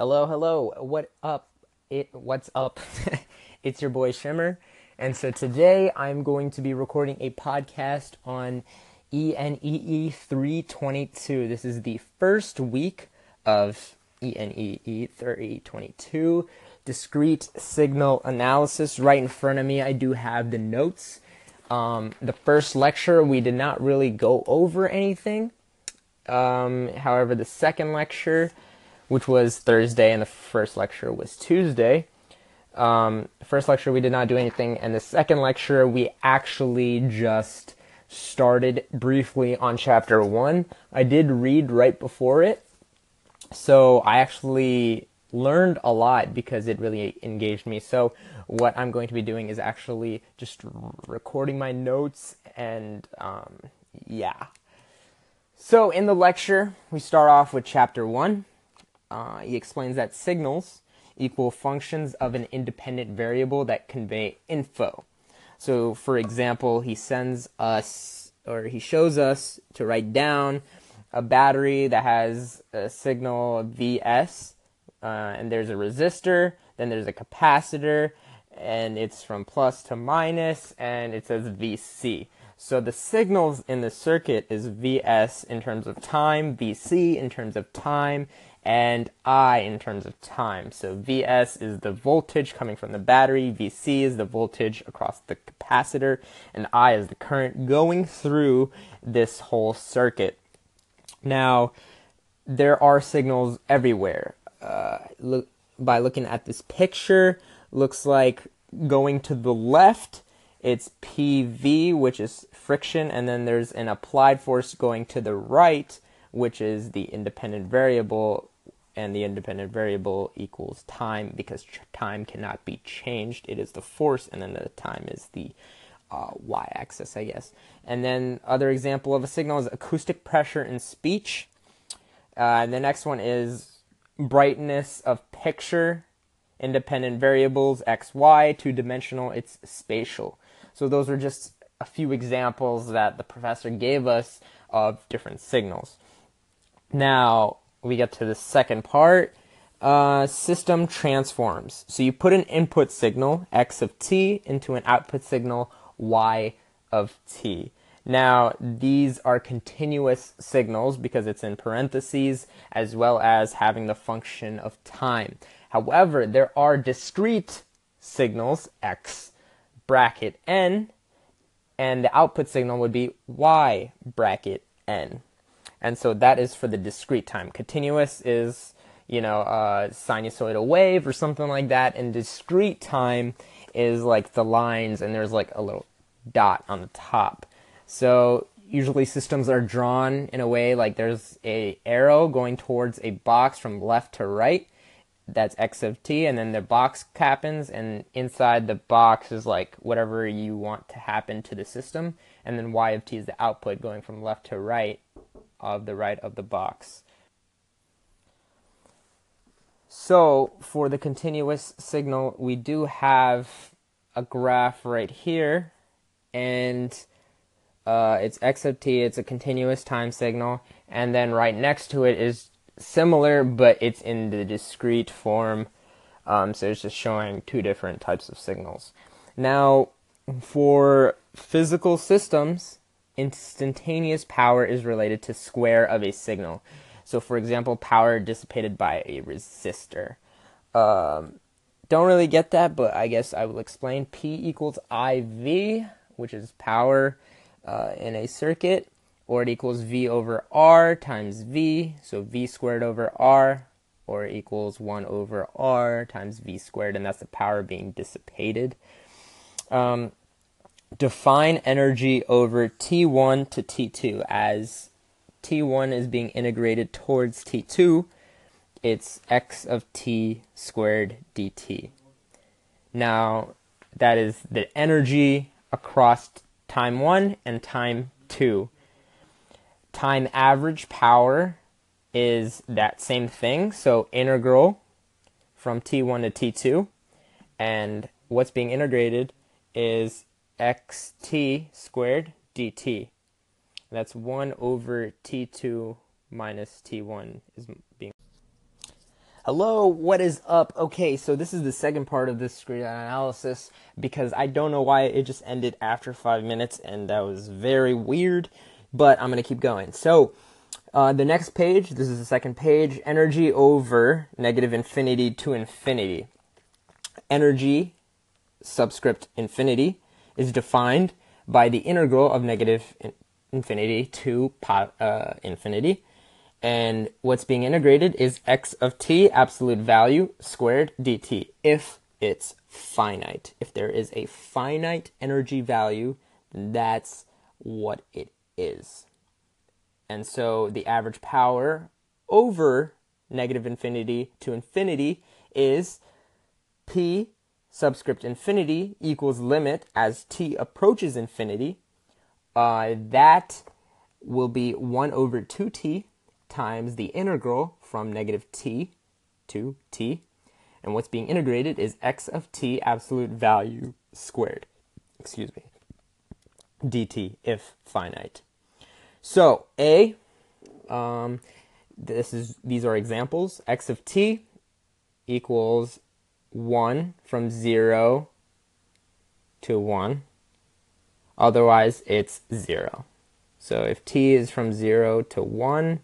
Hello, hello. What up? It what's up? it's your boy Shimmer. And so today I'm going to be recording a podcast on ENEE 322. This is the first week of ENEE 322 discrete signal analysis. Right in front of me, I do have the notes. Um, the first lecture, we did not really go over anything. Um, however, the second lecture, which was Thursday, and the first lecture was Tuesday. Um, first lecture, we did not do anything, and the second lecture, we actually just started briefly on chapter one. I did read right before it, so I actually learned a lot because it really engaged me. So, what I'm going to be doing is actually just recording my notes and, um, yeah. So, in the lecture, we start off with chapter one. Uh, he explains that signals equal functions of an independent variable that convey info. So, for example, he sends us or he shows us to write down a battery that has a signal Vs uh, and there's a resistor, then there's a capacitor, and it's from plus to minus, and it says VC. So the signals in the circuit is Vs in terms of time, Vc in terms of time, and I in terms of time. So Vs is the voltage coming from the battery, Vc is the voltage across the capacitor, and I is the current going through this whole circuit. Now, there are signals everywhere uh, look by looking at this picture looks like going to the left it's PV which is friction and then there's an applied force going to the right which is the independent variable and the independent variable equals time because time cannot be changed it is the force and then the time is the uh, y-axis i guess and then other example of a signal is acoustic pressure in speech uh, and the next one is brightness of picture, independent variables, x, y, two dimensional, it's spatial. So those are just a few examples that the professor gave us of different signals. Now we get to the second part. Uh, system transforms. So you put an input signal, x of t, into an output signal, y of t. Now, these are continuous signals because it's in parentheses, as well as having the function of time. However, there are discrete signals, x bracket n, and the output signal would be y bracket n. And so that is for the discrete time. Continuous is, you know, a sinusoidal wave or something like that, and discrete time is like the lines, and there's like a little dot on the top. So usually systems are drawn in a way like there's a arrow going towards a box from left to right. That's x of t, and then the box happens, and inside the box is like whatever you want to happen to the system, and then y of t is the output going from left to right of the right of the box. So for the continuous signal, we do have a graph right here, and uh, it's x of t, it's a continuous time signal, and then right next to it is similar, but it's in the discrete form. Um, so it's just showing two different types of signals. Now, for physical systems, instantaneous power is related to square of a signal. So, for example, power dissipated by a resistor. Um, don't really get that, but I guess I will explain. P equals IV, which is power uh, in a circuit, or it equals V over R times V, so V squared over R, or equals 1 over R times V squared, and that's the power being dissipated. Um, define energy over T1 to T2 as T1 is being integrated towards T2, it's x of t squared dt. Now, that is the energy across time 1 and time 2. Time average power is that same thing, so integral from t1 to t2, and what's being integrated is xt squared dt. That's 1 over t2 minus t1 is being Hello, what is up? Okay, so this is the second part of discrete analysis because I don't know why it just ended after five minutes and that was very weird, but I'm gonna keep going. So, uh, the next page, this is the second page, energy over negative infinity to infinity. Energy, subscript infinity, is defined by the integral of negative infinity to uh, infinity and what's being integrated is x of t absolute value squared dt if it's finite. If there is a finite energy value, that's what it is. And so the average power over negative infinity to infinity is p subscript infinity equals limit as t approaches infinity. Uh, that will be 1 over 2t times the integral from negative t to t. And what's being integrated is x of t absolute value squared. Excuse me. dt if finite. So a, um, this is these are examples. x of t equals one from zero to one. Otherwise, it's zero. So if t is from zero to one,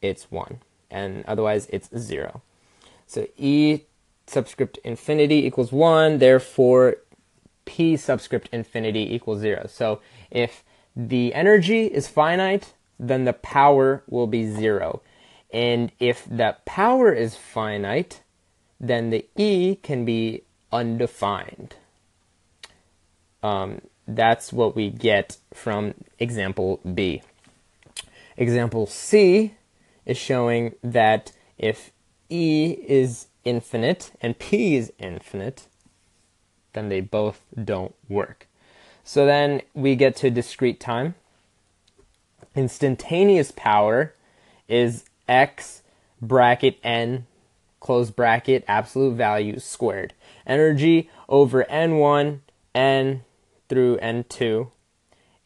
it's 1, and otherwise it's 0. So E subscript infinity equals 1, therefore P subscript infinity equals 0. So if the energy is finite, then the power will be 0. And if that power is finite, then the E can be undefined. Um, that's what we get from example B. Example C is showing that if E is infinite and P is infinite, then they both don't work. So then we get to discrete time. Instantaneous power is x bracket n close bracket absolute value squared. Energy over n1, n through n2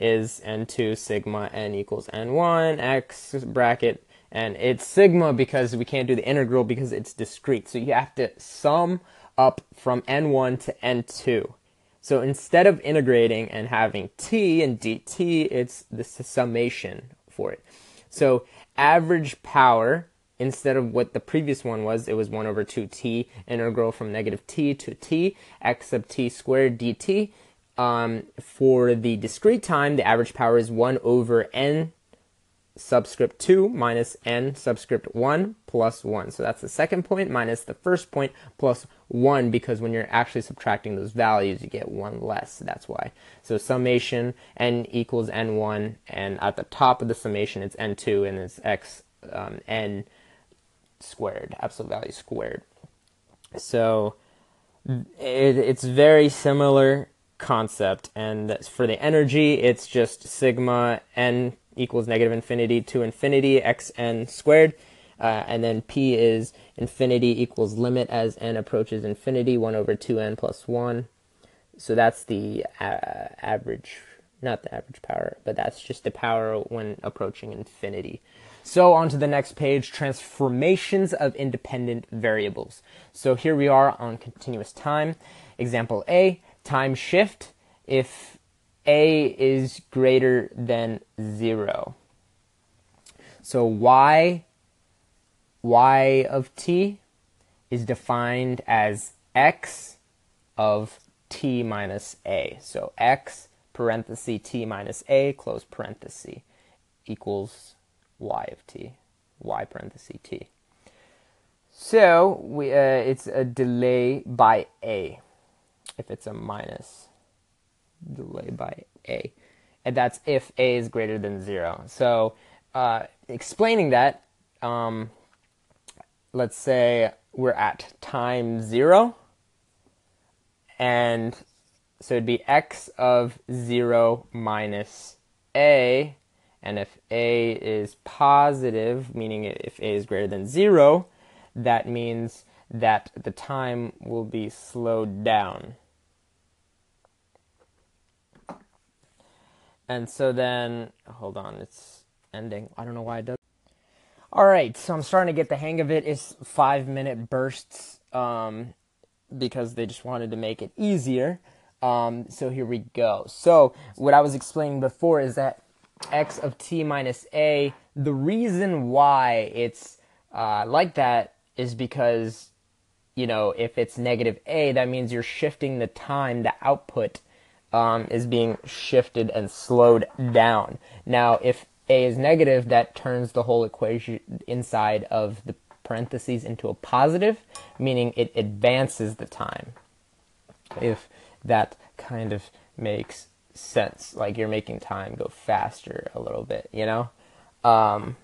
is n2 sigma n equals n1 x bracket and it's sigma because we can't do the integral because it's discrete. So you have to sum up from n1 to n2. So instead of integrating and having t and dt, it's the summation for it. So average power, instead of what the previous one was, it was 1 over 2t, integral from negative t to t, x sub t squared dt. Um, for the discrete time, the average power is 1 over n subscript 2 minus n subscript 1 plus 1. So that's the second point minus the first point plus 1 because when you're actually subtracting those values, you get 1 less. That's why. So summation n equals n1, and at the top of the summation, it's n2, and it's x um, n squared, absolute value squared. So it, it's very similar concept, and for the energy, it's just sigma n equals negative infinity to infinity xn squared. Uh, and then p is infinity equals limit as n approaches infinity, 1 over 2n plus 1. So that's the uh, average, not the average power, but that's just the power when approaching infinity. So on to the next page, transformations of independent variables. So here we are on continuous time. Example A, time shift. If a is greater than 0. So y, y of t is defined as x of t minus a. So x parenthesis t minus a close parenthesis equals y of t, y parenthesis t. So we, uh, it's a delay by a if it's a minus delay by a. And that's if a is greater than zero. So uh, explaining that, um, let's say we're at time zero, and so it'd be x of zero minus a, and if a is positive, meaning if a is greater than zero, that means that the time will be slowed down. And so then, hold on, it's ending. I don't know why it does. All right, so I'm starting to get the hang of it. It's five minute bursts um, because they just wanted to make it easier. Um, so here we go. So what I was explaining before is that x of t minus a, the reason why it's uh, like that is because, you know, if it's negative a, that means you're shifting the time, the output um, is being shifted and slowed down. Now, if a is negative, that turns the whole equation inside of the parentheses into a positive, meaning it advances the time. If that kind of makes sense, like you're making time go faster a little bit, you know? Um,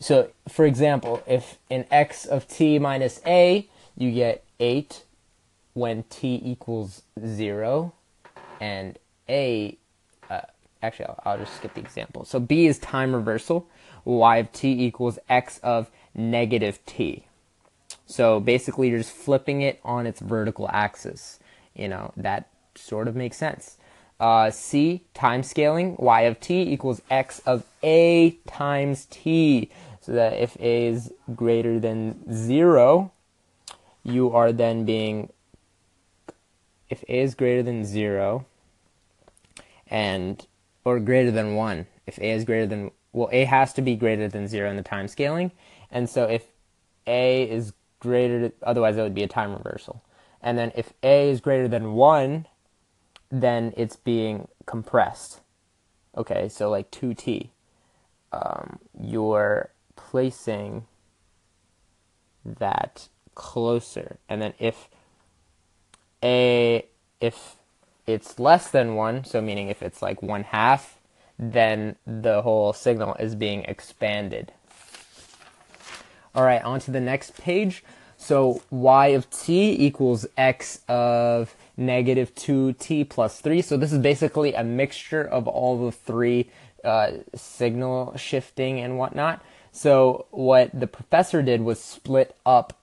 so, for example, if in x of t minus a, you get 8 when t equals 0, and a actually, I'll, I'll just skip the example. So B is time reversal. Y of t equals x of negative t. So basically, you're just flipping it on its vertical axis. You know, that sort of makes sense. Uh, C, time scaling, y of t equals x of a times t. So that if a is greater than 0, you are then being, if a is greater than 0, and or greater than 1. If a is greater than, well, a has to be greater than 0 in the time scaling. And so if a is greater, otherwise it would be a time reversal. And then if a is greater than 1, then it's being compressed. Okay, so like 2t. Um, you're placing that closer. And then if a, if it's less than one, so meaning if it's like one half, then the whole signal is being expanded. All right, on to the next page. So y of t equals x of negative 2t plus 3. So this is basically a mixture of all the three uh, signal shifting and whatnot. So what the professor did was split up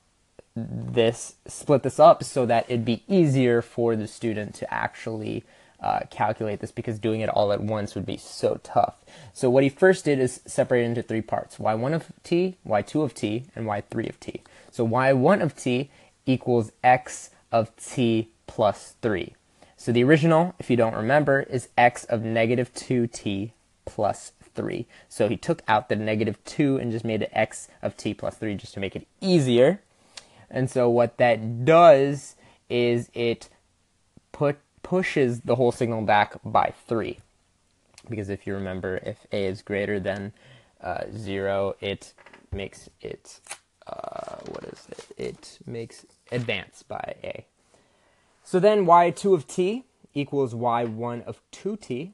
this split this up so that it'd be easier for the student to actually uh, calculate this because doing it all at once would be so tough. So what he first did is separate it into three parts: y1 of t, y2 of t, and y3 of t. So y1 of t equals x of t plus 3. So the original, if you don't remember, is x of negative 2t plus 3. So he took out the negative 2 and just made it x of t plus 3 just to make it easier. And so what that does is it put pushes the whole signal back by three. Because if you remember, if a is greater than uh, zero, it makes it uh, what is it? It makes advance by a. So then y2 of t equals y1 of 2t,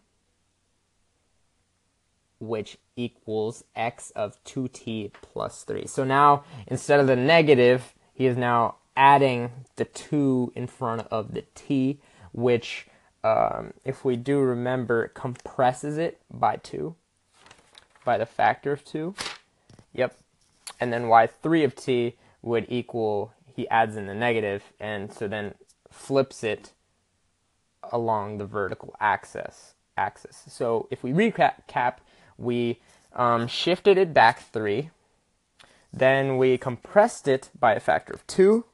which equals x of 2t plus 3. So now, instead of the negative, he is now adding the 2 in front of the t, which, um, if we do remember, compresses it by 2, by the factor of 2. Yep. And then y3 of t would equal, he adds in the negative, and so then flips it along the vertical axis. axis. So if we recap, we um, shifted it back 3, then we compressed it by a factor of 2,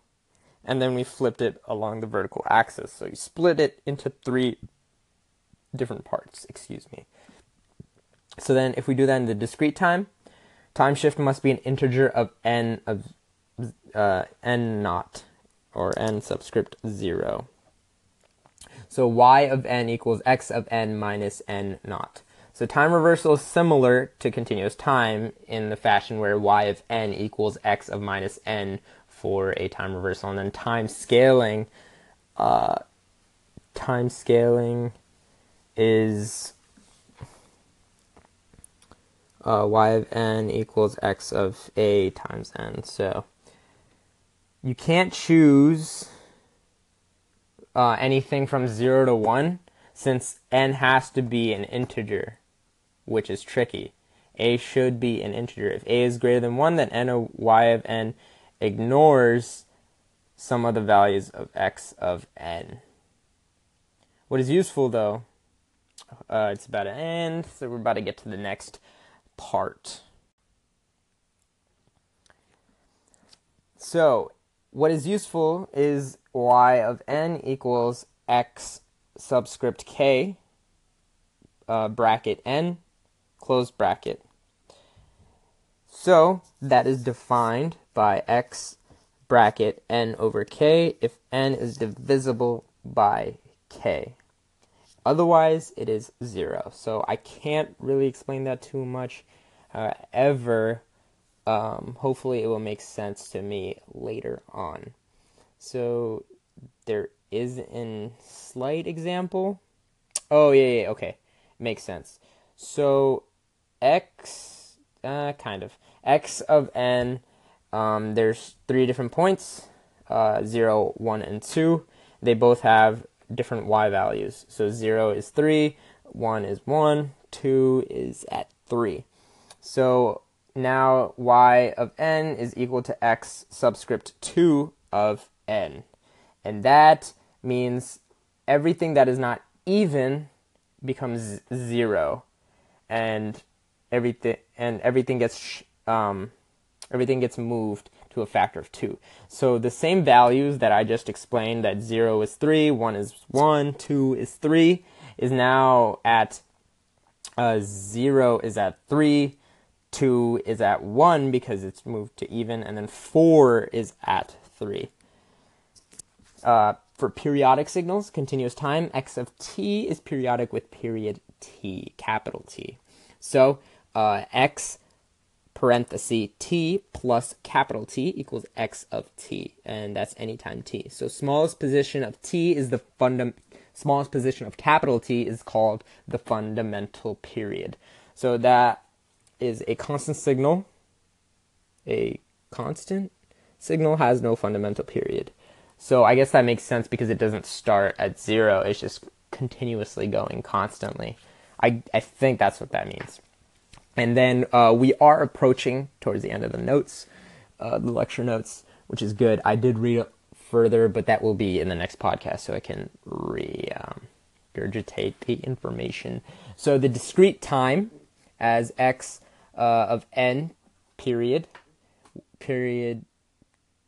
and then we flipped it along the vertical axis. So you split it into three different parts, excuse me. So then if we do that in the discrete time, time shift must be an integer of n of uh, n naught, or n subscript 0. So y of n equals x of n minus n naught. So time reversal is similar to continuous time in the fashion where y of n equals x of minus n for a time reversal, and then time scaling, uh, time scaling is uh, y of n equals x of a times n. So you can't choose uh, anything from 0 to 1 since n has to be an integer which is tricky. A should be an integer. If a is greater than 1, then n of y of n ignores some of the values of x of n. What is useful though, uh, it's about to end, so we're about to get to the next part. So, what is useful is y of n equals x subscript k uh, bracket n close bracket. So that is defined by x bracket n over k if n is divisible by k. Otherwise, it is zero. So I can't really explain that too much. However, um, hopefully it will make sense to me later on. So there is a slight example. Oh yeah, yeah, okay, makes sense. So x, uh, kind of x of n. Um, there's three different points, uh, 0, 1, and 2. They both have different y values. So 0 is 3, 1 is 1, 2 is at 3. So now y of n is equal to x subscript 2 of n. And that means everything that is not even becomes 0 and everything and everything gets um, everything gets moved to a factor of 2. So the same values that I just explained that 0 is 3, 1 is 1, 2 is 3 is now at uh, 0 is at 3, 2 is at 1 because it's moved to even, and then 4 is at 3. Uh, for periodic signals, continuous time, x of t is periodic with period t, capital T. So uh, x parenthesis t plus capital T equals x of t, and that's anytime t. So smallest position of t is the fundam- smallest position of capital T is called the fundamental period. So that is a constant signal. A constant signal has no fundamental period. So I guess that makes sense because it doesn't start at zero. It's just continuously going constantly. I, I think that's what that means. And then uh, we are approaching towards the end of the notes, uh, the lecture notes, which is good. I did read it further, but that will be in the next podcast so I can regurgitate the information. So the discrete time as x uh, of n period, period,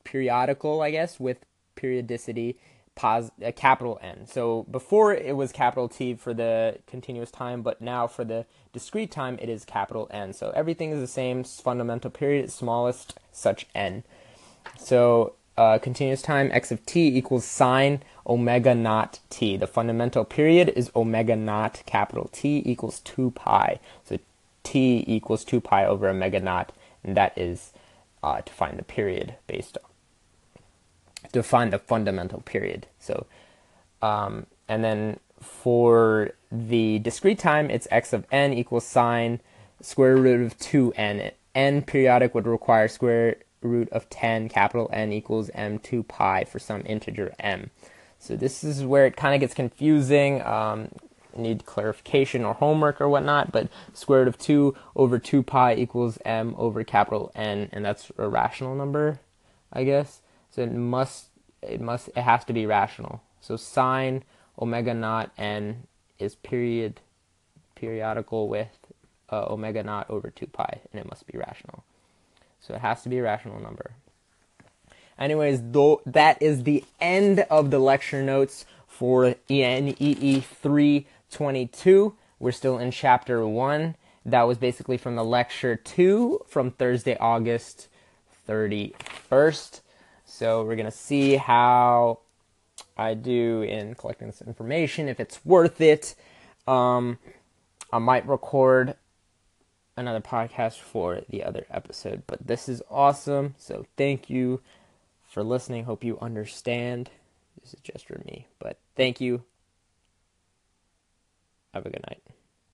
periodical, I guess, with periodicity pos- a capital N. So before it was capital T for the continuous time, but now for the discrete time it is capital N. So everything is the same fundamental period, smallest such N. So uh, continuous time x of t equals sine omega naught t. The fundamental period is omega naught capital T equals 2 pi. So t equals 2 pi over omega naught, and that is uh, to find the period based define the fundamental period. So, um, and then for the discrete time, it's x of n equals sine square root of 2n. n periodic would require square root of 10, capital N equals m2 pi for some integer m. So this is where it kind of gets confusing. Um, need clarification or homework or whatnot, but square root of 2 over 2 pi equals m over capital N, and that's a rational number, I guess. So it must it must it has to be rational. So sine omega naught n is period periodical with uh, omega naught over 2 pi, and it must be rational. So it has to be a rational number. Anyways, though that is the end of the lecture notes for ENEE 322. We're still in chapter 1. That was basically from the lecture 2 from Thursday, August 31st. So we're going to see how I do in collecting this information, if it's worth it. Um, I might record another podcast for the other episode, but this is awesome. So thank you for listening. Hope you understand. This is just for me, but thank you. Have a good night.